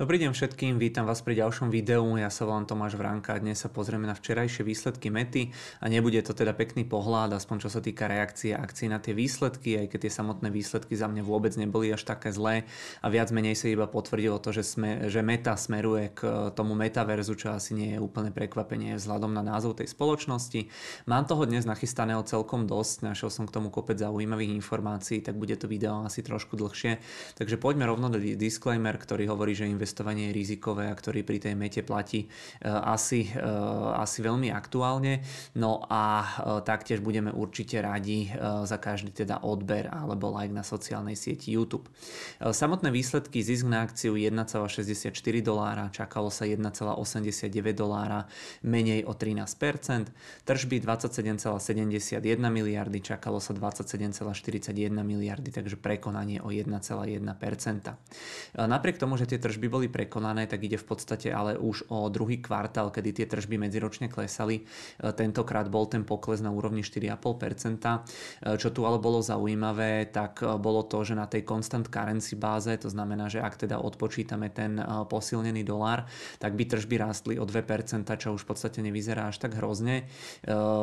Dobrý deň všetkým, vítam vás pri ďalšom videu. Ja sa volám Tomáš Vranka a dnes sa pozrieme na včerajšie výsledky Mety a nebude to teda pekný pohľad, aspoň čo sa týka reakcie akcií na tie výsledky, aj keď tie samotné výsledky za mňa vôbec neboli až také zlé a viac menej sa iba potvrdilo to, že, sme, že Meta smeruje k tomu metaverzu, čo asi nie je úplne prekvapenie vzhľadom na názov tej spoločnosti. Mám toho dnes nachystaného celkom dosť, našiel som k tomu kopec zaujímavých informácií, tak bude to video asi trošku dlhšie. Takže poďme rovno do disclaimer, ktorý hovorí, že invest investovanie je rizikové a ktorý pri tej mete platí e, asi, e, asi veľmi aktuálne. No a e, taktiež budeme určite radi za každý teda odber alebo like na sociálnej sieti YouTube. Samotné výsledky zisk na akciu 1,64 dolára, čakalo sa 1,89 dolára, menej o 13%, tržby 27,71 miliardy, čakalo sa 27,41 miliardy, takže prekonanie o 1,1%. Napriek tomu, že tie tržby boli boli prekonané, tak ide v podstate ale už o druhý kvartál, kedy tie tržby medziročne klesali. E, tentokrát bol ten pokles na úrovni 4,5%. E, čo tu ale bolo zaujímavé, tak e, bolo to, že na tej constant currency báze, to znamená, že ak teda odpočítame ten posilnený dolár, tak by tržby rástli o 2%, čo už v podstate nevyzerá až tak hrozne.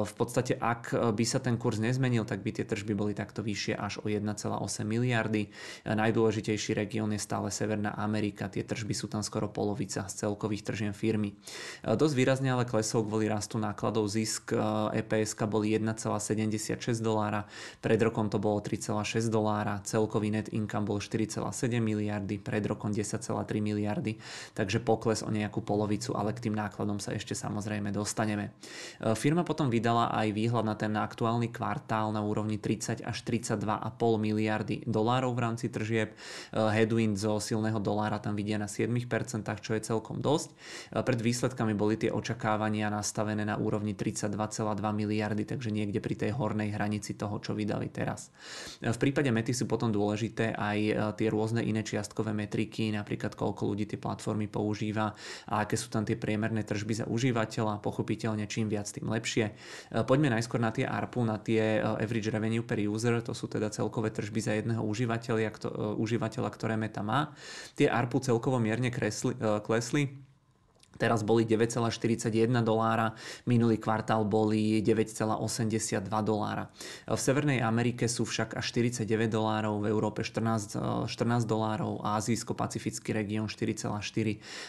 V podstate, ak by sa ten kurz nezmenil, tak by tie tržby boli takto vyššie až o 1,8 miliardy. Najdôležitejší región je stále Severná Amerika. Tie tržby tržby sú tam skoro polovica z celkových tržien firmy. Dosť výrazne ale klesol kvôli rastu nákladov zisk EPS boli 1,76 dolára, pred rokom to bolo 3,6 dolára, celkový net income bol 4,7 miliardy, pred rokom 10,3 miliardy, takže pokles o nejakú polovicu, ale k tým nákladom sa ešte samozrejme dostaneme. Firma potom vydala aj výhľad na ten aktuálny kvartál na úrovni 30 až 32,5 miliardy dolárov v rámci tržieb. Headwind zo silného dolára tam vidia na 7%, čo je celkom dosť. E, pred výsledkami boli tie očakávania nastavené na úrovni 32,2 miliardy, takže niekde pri tej hornej hranici toho, čo vydali teraz. E, v prípade Mety sú potom dôležité aj e, tie rôzne iné čiastkové metriky, napríklad koľko ľudí tie platformy používa a aké sú tam tie priemerné tržby za užívateľa, pochopiteľne čím viac, tým lepšie. Poďme najskôr na tie ARPU, na tie average revenue per user, to sú teda celkové tržby za jedného užívateľa, užívateľa ktoré Meta má. Tie ARPU celkovo pravomjerne kresli, e, klesli. Teraz boli 9,41 dolára, minulý kvartál boli 9,82 dolára. V Severnej Amerike sú však až 49 dolárov, v Európe 14, 14 dolárov, Azijsko-Pacifický región 4,4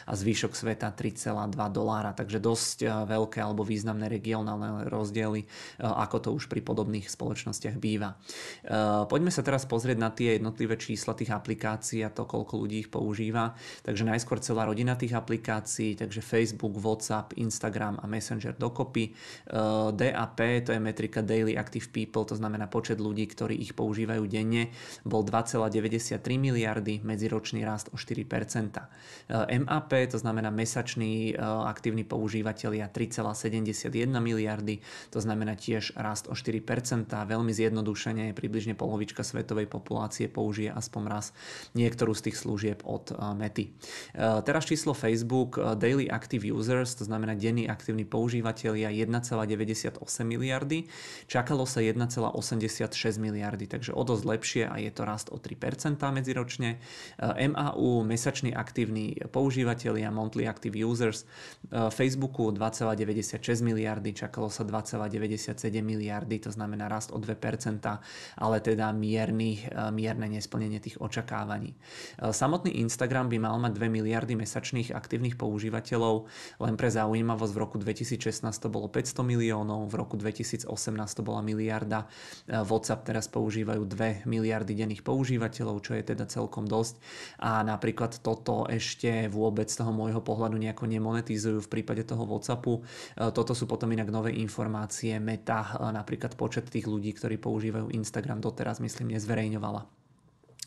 a zvyšok sveta 3,2 dolára. Takže dosť eh, veľké alebo významné regionálne rozdiely, eh, ako to už pri podobných spoločnostiach býva. Eh, poďme sa teraz pozrieť na tie jednotlivé čísla tých aplikácií a to, koľko ľudí ich používa. Takže najskôr celá rodina tých aplikácií, takže takže Facebook, WhatsApp, Instagram a Messenger dokopy. Eh, DAP, to je metrika Daily Active People, to znamená počet ľudí, ktorí ich používajú denne, bol 2,93 miliardy, medziročný rast o 4%. Eh, MAP, to znamená mesační eh, aktívni používateľia 3,71 miliardy, to znamená tiež rast o 4%. Veľmi zjednodušene približne polovička svetovej populácie použije aspoň raz niektorú z tých služieb od Mety. Teraz číslo Facebook, Daily active users, to znamená denní aktívni používateľia 1,98 miliardy, čakalo sa 1,86 miliardy, takže o dosť lepšie a je to rast o 3% medziročne. Eh, MAU, mesační aktívni používateľia, monthly active users, eh, Facebooku 2,96 miliardy, čakalo sa 2,97 miliardy, to znamená rast o 2%, ale teda mierny, eh, mierne nesplnenie tých očakávaní. Samotný Instagram by mal mať 2 miliardy mesačných aktívnych používateľov užívateľov. Len pre zaujímavosť v roku 2016 to bolo 500 miliónov, v roku 2018 to bola miliarda. E, WhatsApp teraz používajú 2 miliardy denných používateľov, čo je teda celkom dosť. A napríklad toto ešte vôbec z toho môjho pohľadu nejako nemonetizujú v prípade toho WhatsAppu. E, toto sú potom inak nové informácie. Meta, e, napríklad počet tých ľudí, ktorí používajú Instagram doteraz, myslím, nezverejňovala.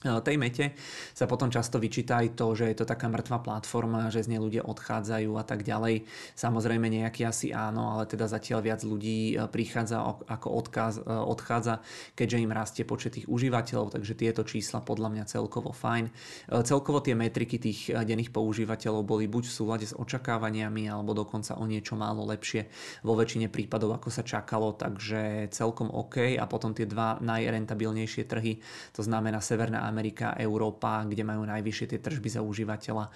E, tej mete sa potom často vyčíta aj to, že je to taká mŕtva platforma, že z nej ľudia odchádzajú a tak ďalej. Samozrejme nejaký asi áno, ale teda zatiaľ viac ľudí e, prichádza ako odkaz, e, odchádza, keďže im rastie počet tých užívateľov, takže tieto čísla podľa mňa celkovo fajn. Celkovo tie metriky tých denných používateľov boli buď v súlade s očakávaniami, alebo dokonca o niečo málo lepšie vo väčšine prípadov, ako sa čakalo, takže celkom OK. A potom tie dva najrentabilnejšie trhy, to znamená Severná Amerika, Európa, kde majú najvyššie tie tržby za užívateľa,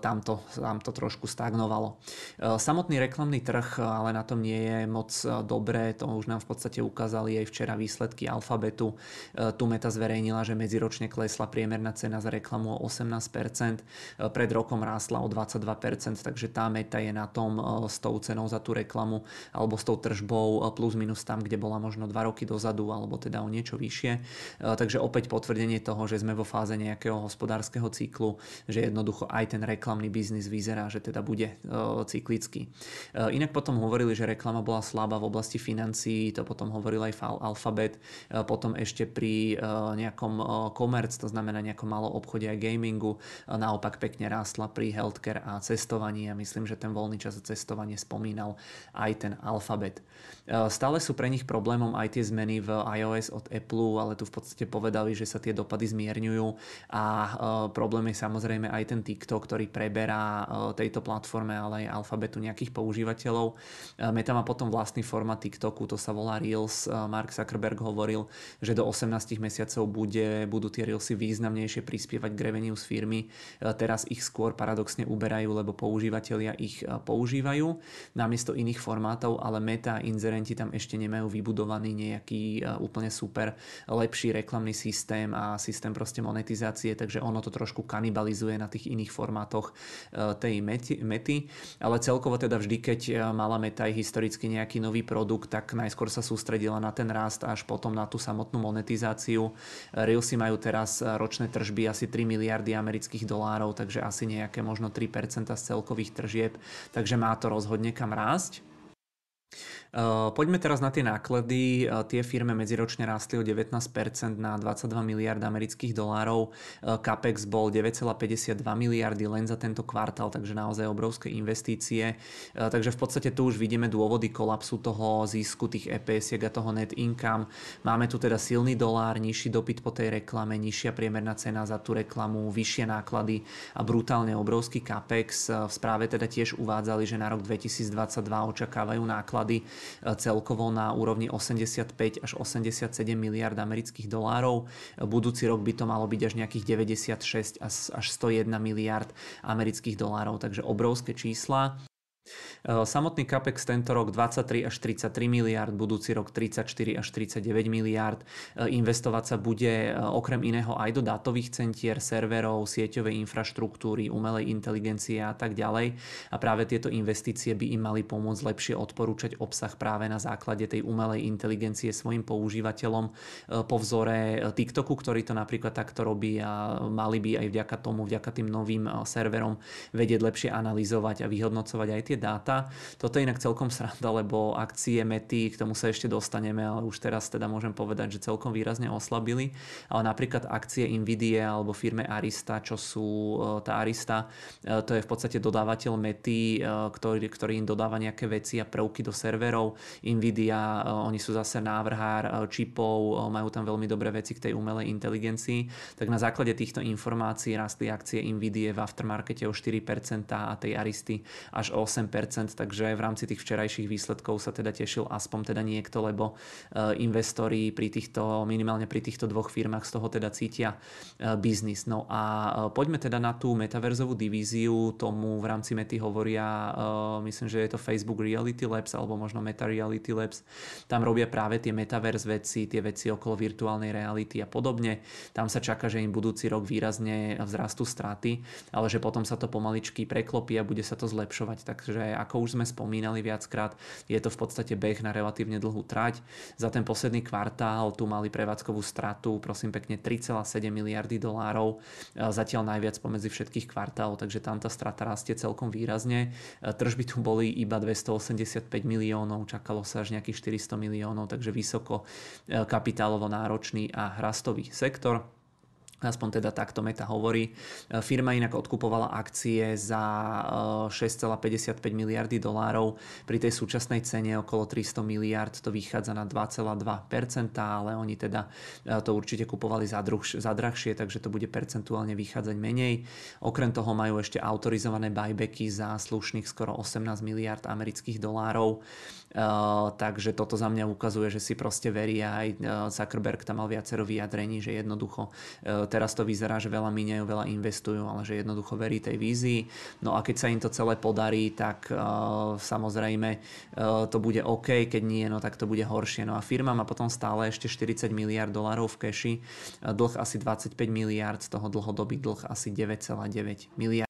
tam to, tam to trošku stagnovalo. Samotný reklamný trh ale na tom nie je moc dobré, to už nám v podstate ukázali aj včera výsledky Alfabetu. Tu Meta zverejnila, že medziročne klesla priemerná cena za reklamu o 18%, pred rokom rástla o 22%, takže tá Meta je na tom s tou cenou za tú reklamu alebo s tou tržbou plus minus tam, kde bola možno 2 roky dozadu alebo teda o niečo vyššie. Takže opäť potvrdenie toho, že sme vo fáze nejakého hospodárskeho cyklu, že jednoducho aj ten reklamný biznis vyzerá, že teda bude cyklický. Inak potom hovorili, že reklama bola slabá v oblasti financií, to potom hovoril aj Alphabet, potom ešte pri nejakom komerc, to znamená nejakom malom obchode aj gamingu, naopak pekne rástla pri healthcare a cestovaní a myslím, že ten voľný čas a cestovanie spomínal aj ten Alphabet. Stále sú pre nich problémom aj tie zmeny v iOS od Apple, ale tu v podstate povedali, že sa tie dopady zmierňujú a problém je samozrejme aj ten TikTok, ktorý preberá tejto platforme, ale aj Alphabetu nejakých používateľov. Meta má potom vlastný format TikToku, to sa volá Reels. Mark Zuckerberg hovoril, že do 18 mesiacov bude, budú tie Reelsy významnejšie prispievať k revenue z firmy. Teraz ich skôr paradoxne uberajú, lebo používateľia ich používajú namiesto iných formátov, ale Meta a Inzerenti tam ešte nemajú vybudovaný nejaký úplne super lepší reklamný systém a systém proste monetizácie, takže ono to trošku kanibalizuje na tých iných formátoch tej mety. Ale celkovo teda vždy, keď mala Meta aj historicky nejaký nový produkt, tak najskôr sa sústredila na ten rast až potom na tú samotnú monetizáciu. Reelsy majú teraz ročné tržby asi 3 miliardy amerických dolárov, takže asi nejaké možno 3% z celkových tržieb, takže má to rozhodne kam rásť. Eh, poďme teraz na tie náklady. Eh, tie firme medziročne rástli o 19% na 22 miliard amerických dolárov. Eh, CAPEX bol 9,52 miliardy len za tento kvartál, takže naozaj obrovské investície. Takže v podstate tu už vidíme dôvody kolapsu toho zisku tých eps a toho net income. Máme tu teda silný dolár, nižší dopyt po tej reklame, nižšia priemerná cena za tú reklamu, vyššie náklady a brutálne obrovský CAPEX. V správe teda tiež uvádzali, že na rok 2022 očakávajú náklady celkovo na úrovni 85 až 87 miliard amerických dolárov. Budúci rok by to malo byť až nejakých 96 až 101 miliard amerických dolárov, takže obrovské čísla. Eh, samotný CAPEX tento rok 23 až 33 miliard, budúci rok 34 až 39 miliard. Eh, investovať sa bude eh, okrem iného aj do dátových centier, serverov, sieťovej infraštruktúry, umelej inteligencie a tak ďalej. A práve tieto investície by im mali pomôcť lepšie odporúčať obsah práve na základe tej umelej inteligencie svojim používateľom po vzore TikToku, ktorý to napríklad takto robí a mali by aj vďaka tomu, vďaka tým novým serverom vedieť lepšie analyzovať a vyhodnocovať aj tie dáta. Toto je inak celkom sranda, lebo akcie Mety, k tomu sa ešte dostaneme, ale už teraz teda môžem povedať, že celkom výrazne oslabili. Ale napríklad akcie Nvidia alebo firme Arista, čo sú e, tá Arista, e, to je v podstate dodávateľ Mety, e, ktorý, ktorý im dodáva nejaké veci a prvky do serverov. Nvidia, oni sú zase návrhár čipov, majú tam veľmi dobré veci k tej umelej inteligencii. Tak na základe týchto informácií rastli akcie Nvidia v aftermarkete o 4% a tej Aristy až o 8%, takže v rámci tých včerajších výsledkov sa teda tešil aspoň teda niekto, lebo e, investori pri týchto, minimálne pri týchto dvoch firmách z toho teda cítia e, biznis. No a e, poďme teda na tú metaverzovú divíziu, tomu v rámci Mety hovoria, myslím, že je to Facebook Reality Labs alebo možno Meta Reality Labs. Tam robia práve tie metaverse veci, tie veci okolo virtuálnej reality a podobne. Tam sa čaká, že im budúci rok výrazne vzrastú straty, ale že potom sa to pomaličky preklopí a bude sa to zlepšovať. Takže že ako už sme spomínali viackrát, je to v podstate beh na relatívne dlhú trať. Za ten posledný kvartál tu mali prevádzkovú stratu, prosím pekne, 3,7 miliardy dolárov, zatiaľ najviac pomedzi všetkých kvartálov, takže tam tá strata rastie celkom výrazne. Tržby tu boli iba 285 miliónov, čakalo sa až nejakých 400 miliónov, takže vysoko e, kapitálovo náročný a rastový sektor. Aspoň teda takto Meta hovorí. E, firma inak odkupovala akcie za 6,55 e, miliardy dolárov. Pri tej súčasnej cene okolo 300 miliard to vychádza na 2,2%, ale oni teda e, to určite kupovali za, druh, za drahšie, takže to bude percentuálne vychádzať menej. Okrem toho majú ešte autorizované buybacky za slušných skoro 18 miliard amerických dolárov. Takže toto za mňa ukazuje, že si proste verí aj Zuckerberg tam mal viacero vyjadrení, že jednoducho teraz to vyzerá, že veľa míňajú, veľa investujú, ale že jednoducho verí tej vízii. No a keď sa im to celé podarí, tak samozrejme to bude OK, keď nie, no tak to bude horšie. No a firma má potom stále ešte 40 miliard dolárov v keši, dlh asi 25 miliard, z toho dlhodobý dlh asi 9,9 miliard.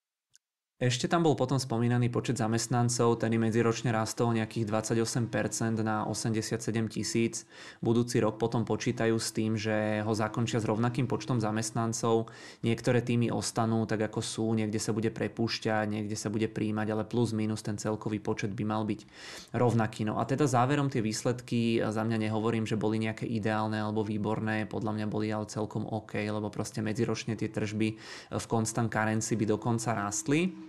Ešte tam bol potom spomínaný počet zamestnancov, ten medziročne rastol nejakých 28% na 87 tisíc. Budúci rok potom počítajú s tým, že ho zakončia s rovnakým počtom zamestnancov. Niektoré týmy ostanú tak ako sú, niekde sa bude prepúšťať, niekde sa bude príjmať, ale plus minus ten celkový počet by mal byť rovnaký. No a teda záverom tie výsledky, za mňa nehovorím, že boli nejaké ideálne alebo výborné, podľa mňa boli ale celkom OK, lebo proste medziročne tie tržby v constant currency by dokonca rástli.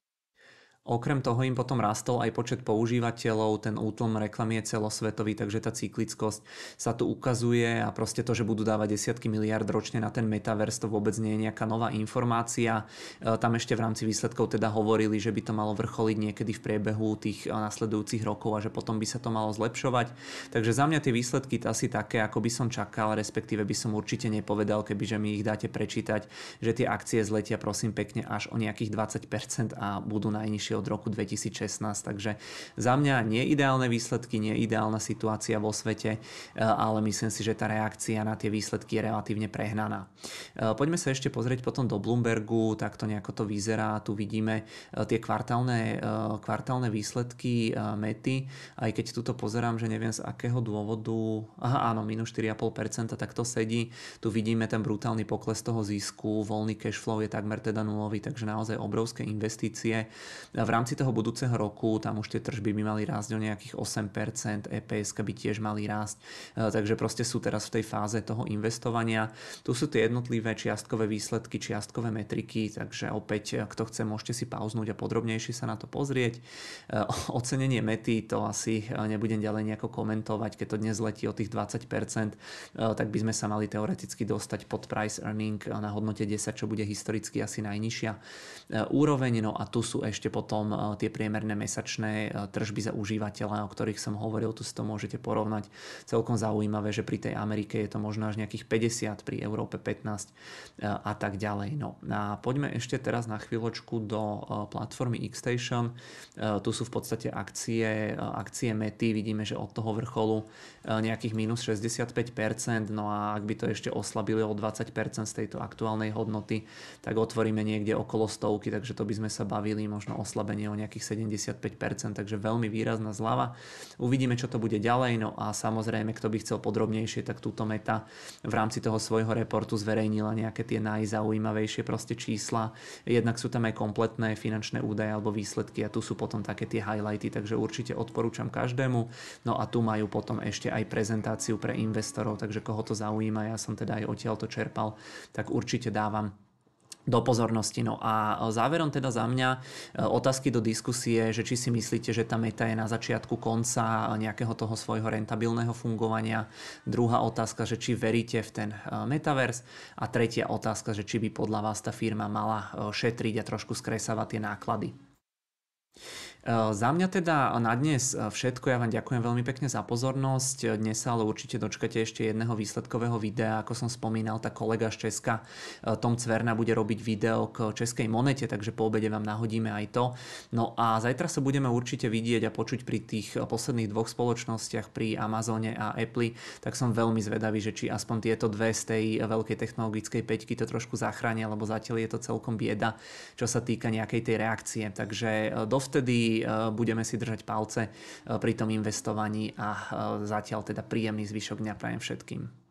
Okrem toho im potom rastol aj počet používateľov, ten útlm reklamy je celosvetový, takže tá cyklickosť sa tu ukazuje a proste to, že budú dávať desiatky miliard ročne na ten metaverse, to vôbec nie je nejaká nová informácia. E, tam ešte v rámci výsledkov teda hovorili, že by to malo vrcholiť niekedy v priebehu tých e, nasledujúcich rokov a že potom by sa to malo zlepšovať. Takže za mňa tie výsledky asi také, ako by som čakal, respektíve by som určite nepovedal, keby že mi ich dáte prečítať, že tie akcie zletia prosím pekne až o nejakých 20% a budú najnižšie od roku 2016. Takže za mňa nie ideálne výsledky, nie ideálna situácia vo svete, eh, ale myslím si, že tá reakcia na tie výsledky je relatívne prehnaná. Eh, poďme sa ešte pozrieť potom do Bloombergu, takto nejako to vyzerá. Tu vidíme eh, tie kvartálne, kvartálne výsledky mety, aj keď tuto pozerám, že neviem z akého dôvodu, aha áno, minus 4,5%, tak to sedí. Tu vidíme ten brutálny pokles toho zisku, voľný cash flow je takmer teda nulový, takže naozaj obrovské investície rámci toho budúceho roku tam už tie tržby by mali rásť o nejakých 8%, EPS by tiež mali rásť, e, takže proste sú teraz v tej fáze toho investovania. Tu sú tie jednotlivé čiastkové výsledky, čiastkové metriky, takže opäť, e, kto chce, môžete si pauznúť a podrobnejšie sa na to pozrieť. E, ocenenie mety to asi nebudem ďalej nejako komentovať, keď to dnes letí o tých 20%, tak by sme sa mali teoreticky dostať pod price earning na hodnote 10, čo bude historicky asi najnižšia úroveň. No a tu sú ešte potom potom eh, tie priemerné mesačné eh, tržby za užívateľa, o ktorých som hovoril, tu si to môžete porovnať. Celkom zaujímavé, že pri tej Amerike je to možno až nejakých 50, pri Európe 15 eh, a tak ďalej. No a poďme ešte teraz na chvíľočku do platformy Xstation. Tu sú v podstate akcie, akcie mety, vidíme, že od toho vrcholu nejakých minus 65%, no a ak by to ešte oslabili o 20% z tejto aktuálnej hodnoty, tak otvoríme niekde okolo stovky, takže to by sme sa bavili možno oslabili oslabenie o nejakých 75%, takže veľmi výrazná zľava. Uvidíme, čo to bude ďalej, no a samozrejme, kto by chcel podrobnejšie, tak túto meta v rámci toho svojho reportu zverejnila nejaké tie najzaujímavejšie proste čísla. Jednak sú tam aj kompletné finančné údaje alebo výsledky a tu sú potom také tie highlighty, takže určite odporúčam každému. No a tu majú potom ešte aj prezentáciu pre investorov, takže koho to zaujíma, ja som teda aj odtiaľ to čerpal, tak určite dávam do pozornosti. No a záverom teda za mňa e, otázky do diskusie, že či si myslíte, že tá meta je na začiatku konca nejakého toho svojho rentabilného fungovania. Druhá otázka, že či veríte v ten e, metaverse. A tretia otázka, že či by podľa vás tá firma mala e, šetriť a trošku skresávať tie náklady. Eh, za mňa teda na dnes eh, všetko. Ja vám ďakujem veľmi pekne za pozornosť. Dnes sa ale určite dočkate ešte jedného výsledkového videa. Ako som spomínal, tá kolega z Česka eh, Tom Cverna bude robiť video k českej monete, takže po obede vám nahodíme aj to. No a zajtra sa budeme určite vidieť a počuť pri tých posledných dvoch spoločnostiach, pri Amazone a Apple, tak som veľmi zvedavý, že či aspoň tieto dve z tej veľkej technologickej peťky to trošku zachránia, lebo zatiaľ je to celkom bieda, čo sa týka nejakej tej reakcie. Takže dovtedy Budeme si držať palce eh, pri tom investovaní a eh, zatiaľ teda príjemný zvyšok dňa prajem všetkým.